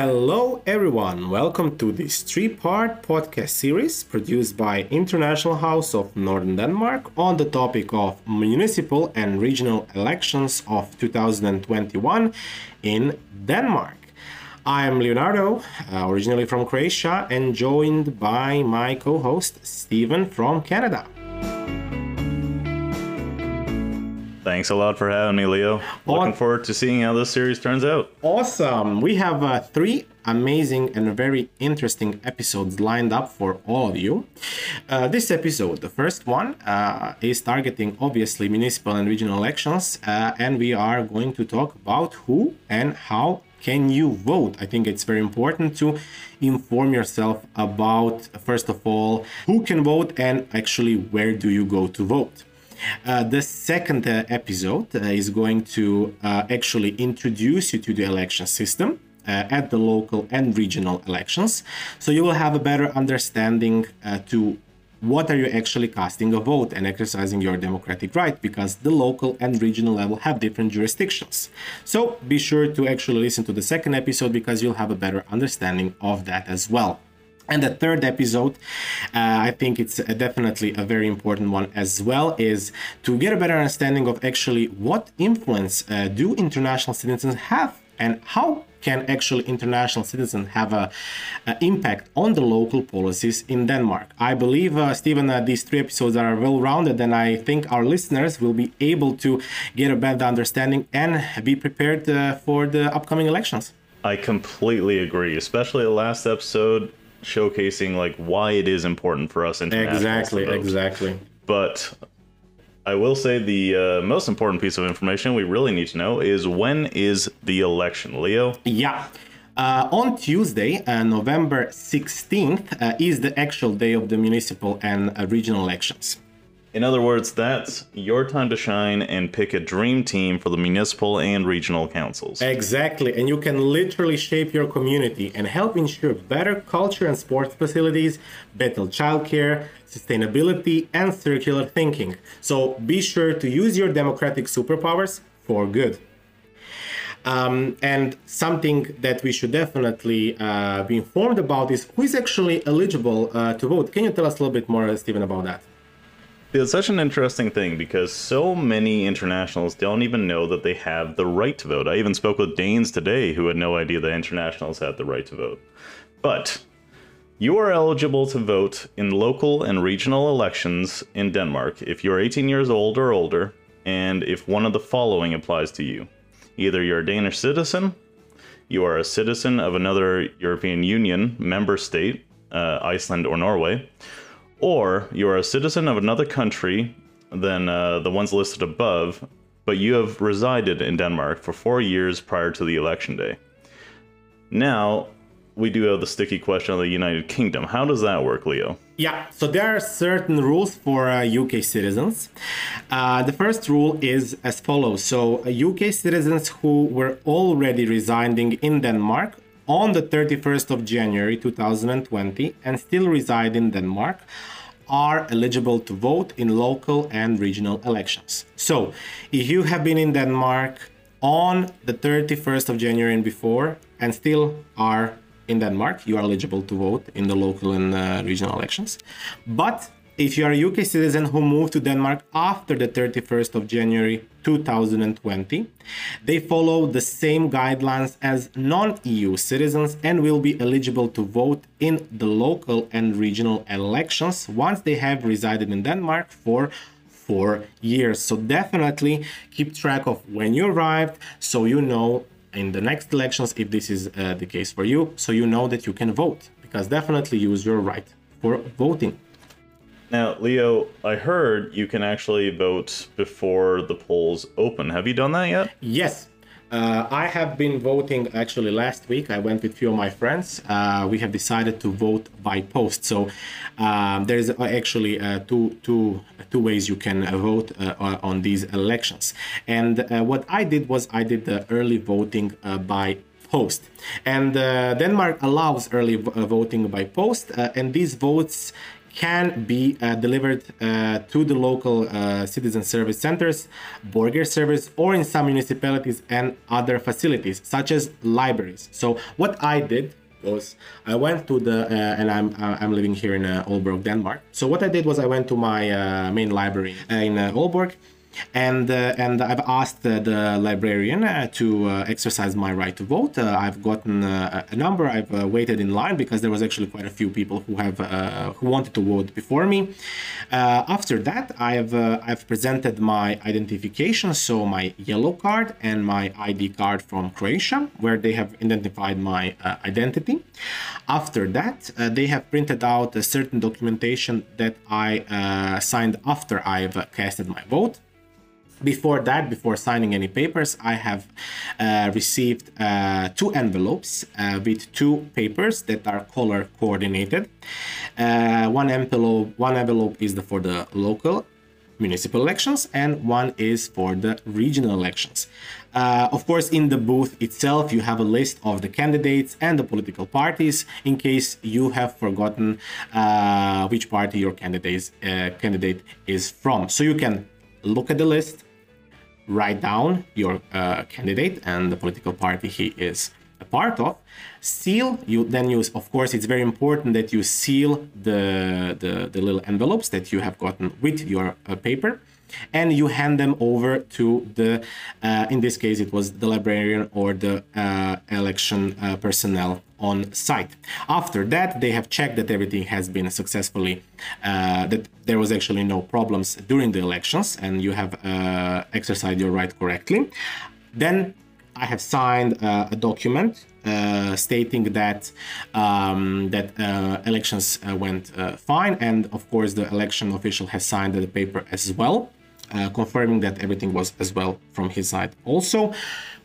Hello, everyone. Welcome to this three part podcast series produced by International House of Northern Denmark on the topic of municipal and regional elections of 2021 in Denmark. I am Leonardo, uh, originally from Croatia, and joined by my co host Stephen from Canada. Thanks a lot for having me, Leo. Looking forward to seeing how this series turns out. Awesome. We have uh, three amazing and very interesting episodes lined up for all of you. Uh, this episode, the first one, uh, is targeting obviously municipal and regional elections, uh, and we are going to talk about who and how can you vote i think it's very important to inform yourself about first of all who can vote and actually where do you go to vote uh, the second uh, episode uh, is going to uh, actually introduce you to the election system uh, at the local and regional elections. So you will have a better understanding to what are you actually casting a vote and exercising your democratic right because the local and regional level have different jurisdictions. So be sure to actually listen to the second episode because you'll have a better understanding of that as well. And the third episode, uh, I think it's definitely a very important one as well, is to get a better understanding of actually what influence uh, do international citizens have and how can actually international citizens have a, a, impact on the local policies in Denmark. I believe, uh, Stephen, uh, these three episodes are well rounded, and I think our listeners will be able to get a better understanding and be prepared uh, for the upcoming elections. I completely agree, especially the last episode showcasing like why it is important for us internationals. Exactly, exactly. But I will say the uh, most important piece of information we really need to know is when is the election, Leo? Yeah. Uh, on Tuesday, uh, November 16th, uh, is the actual day of the municipal and uh, regional elections. In other words, that's your time to shine and pick a dream team for the municipal and regional councils. Exactly, and you can literally shape your community and help ensure better culture and sports facilities, better childcare, sustainability, and circular thinking. So be sure to use your democratic superpowers for good. Um, and something that we should definitely uh, be informed about is who is actually eligible uh, to vote. Can you tell us a little bit more, Stephen, about that? It's such an interesting thing because so many internationals don't even know that they have the right to vote. I even spoke with Danes today who had no idea that internationals had the right to vote. But you are eligible to vote in local and regional elections in Denmark if you're 18 years old or older, and if one of the following applies to you. Either you're a Danish citizen, you are a citizen of another European Union member state, uh, Iceland or Norway, or you are a citizen of another country than uh, the ones listed above, but you have resided in Denmark for four years prior to the election day. Now, we do have the sticky question of the United Kingdom. How does that work, Leo? Yeah, so there are certain rules for uh, UK citizens. Uh, the first rule is as follows So, UK uh, citizens who were already residing in Denmark on the 31st of January 2020 and still reside in Denmark are eligible to vote in local and regional elections. So, if you have been in Denmark on the 31st of January and before and still are in Denmark, you are eligible to vote in the local and uh, regional elections. But if you are a UK citizen who moved to Denmark after the 31st of January 2020, they follow the same guidelines as non EU citizens and will be eligible to vote in the local and regional elections once they have resided in Denmark for four years. So definitely keep track of when you arrived so you know in the next elections if this is uh, the case for you, so you know that you can vote because definitely use your right for voting. Now, Leo, I heard you can actually vote before the polls open. Have you done that yet? Yes. Uh, I have been voting actually last week. I went with a few of my friends. Uh, we have decided to vote by post. So um, there's actually uh, two, two, two ways you can uh, vote uh, on these elections. And uh, what I did was I did the early voting by post. And Denmark allows early voting by post, and these votes can be uh, delivered uh, to the local uh, citizen service centers, Borger service, or in some municipalities and other facilities, such as libraries. So what I did was I went to the uh, and I'm I'm living here in uh, Aalborg, Denmark. So what I did was I went to my uh, main library in uh, Aalborg and uh, and I've asked the librarian uh, to uh, exercise my right to vote. Uh, I've gotten uh, a number. I've uh, waited in line because there was actually quite a few people who have who wanted to vote before me. after that, I've I've presented my identification, so my yellow card and my ID card from Croatia, where they have identified my identity. After that, they have printed out a certain documentation that I signed after I've casted my vote before that, before signing any papers, I have uh, received uh, two envelopes uh, with two papers that are color coordinated. Uh, one envelope, one envelope is the, for the local municipal elections, and one is for the regional elections. Uh, of course, in the booth itself, you have a list of the candidates and the political parties in case you have forgotten uh, which party your candidate candidate is from. So you can look at the list write down your uh, candidate and the political party he is a part of. Seal you then use of course it's very important that you seal the the, the little envelopes that you have gotten with your uh, paper and you hand them over to the uh, in this case it was the librarian or the uh, election uh, personnel on site. After that they have checked that everything has been successfully uh, that there was actually no problems during the elections and you have uh, exercised your right correctly. Then i have signed uh, a document uh, stating that um, that uh, elections uh, went fine, and of course the election official has signed the paper as well uh, confirming that everything was as well from his side. Also,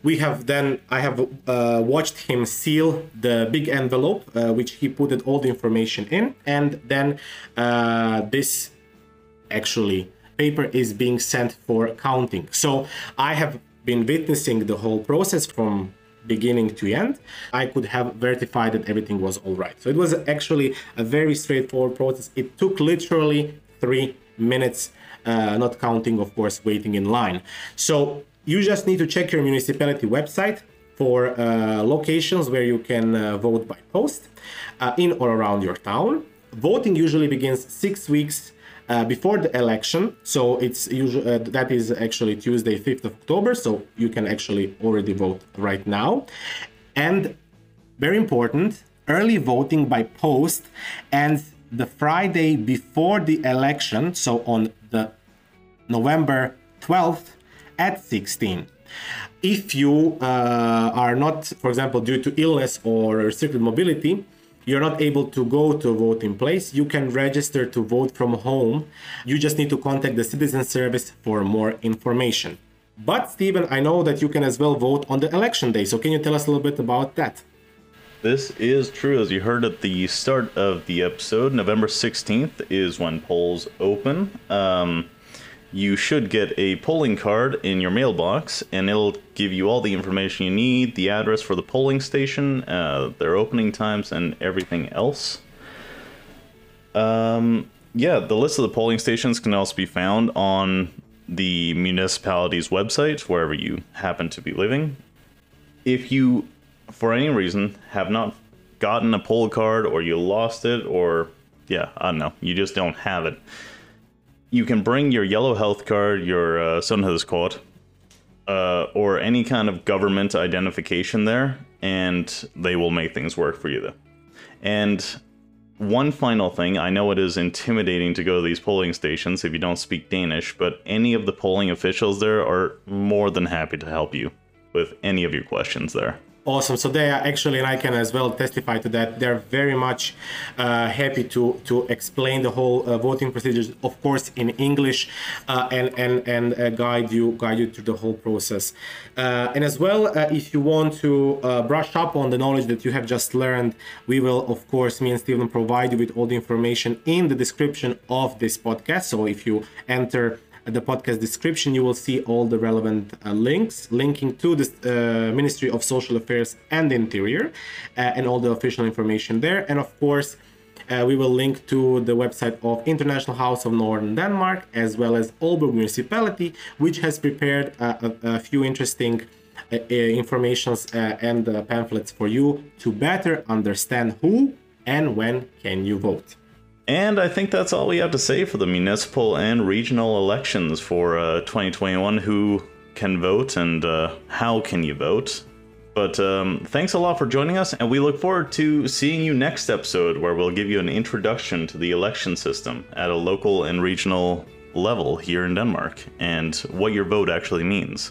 we have then I have uh, watched him seal the big envelope uh, which he put all the information in, and then uh, this actually paper is being sent for counting. So I have been witnessing the whole process from beginning to end, I could have verified that everything was all right. So it was actually a very straightforward process. It took literally three minutes uh, not counting, of course, waiting in line. So you just need to check your municipality website for uh, locations where you can uh, vote by post uh, in or around your town. Voting usually begins six weeks uh, before the election, so it's usually uh, that is actually Tuesday, 5th of October. So you can actually already vote right now, and very important, early voting by post and the Friday before the election, so on November 12th at 16. If you uh, are not, for example, due to illness or restricted mobility, you're not able to go to a voting place, you can register to vote from home. You just need to contact the citizen service for more information. But Stephen, I know that you can as well vote on the election day. So can you tell us a little bit about that? This is true. As you heard at the start of the episode, November 16th is when polls open. Um, you should get a polling card in your mailbox, and it'll give you all the information you need the address for the polling station, uh, their opening times, and everything else. Um, yeah, the list of the polling stations can also be found on the municipality's website, wherever you happen to be living. If you for any reason have not gotten a poll card or you lost it or yeah, I don't know, you just don't have it. You can bring your yellow health card, your uh, Sundhedskort, uh, or any kind of government identification there, and they will make things work for you. Though. And one final thing, I know it is intimidating to go to these polling stations if you don't speak Danish, but any of the polling officials there are more than happy to help you with any of your questions there. Awesome. So they are actually, and I can as well testify to that. They're very much uh, happy to to explain the whole uh, voting procedures, of course, in English, uh, and and and uh, guide you guide you through the whole process. Uh, and as well, uh, if you want to brush up on the knowledge that you have just learned, we will, of course, me and Stephen provide you with all the information in the description of this podcast. So if you enter the podcast description, you will see all the relevant uh, links linking to the uh, Ministry of Social Affairs and Interior uh, and all the official information there. And of course, Uh, we will link to the website of International House of Northern Denmark as well as Aalborg Municipality, which has prepared uh, a, a, few interesting uh, informations and pamphlets for you to better understand who and when can you vote. And I think that's all we have to say for the municipal and regional elections for 2021. Who can vote and how can you vote? But um, thanks a lot for joining us, and we look forward to seeing you next episode where we'll give you an introduction to the election system at a local and regional level here in Denmark and what your vote actually means.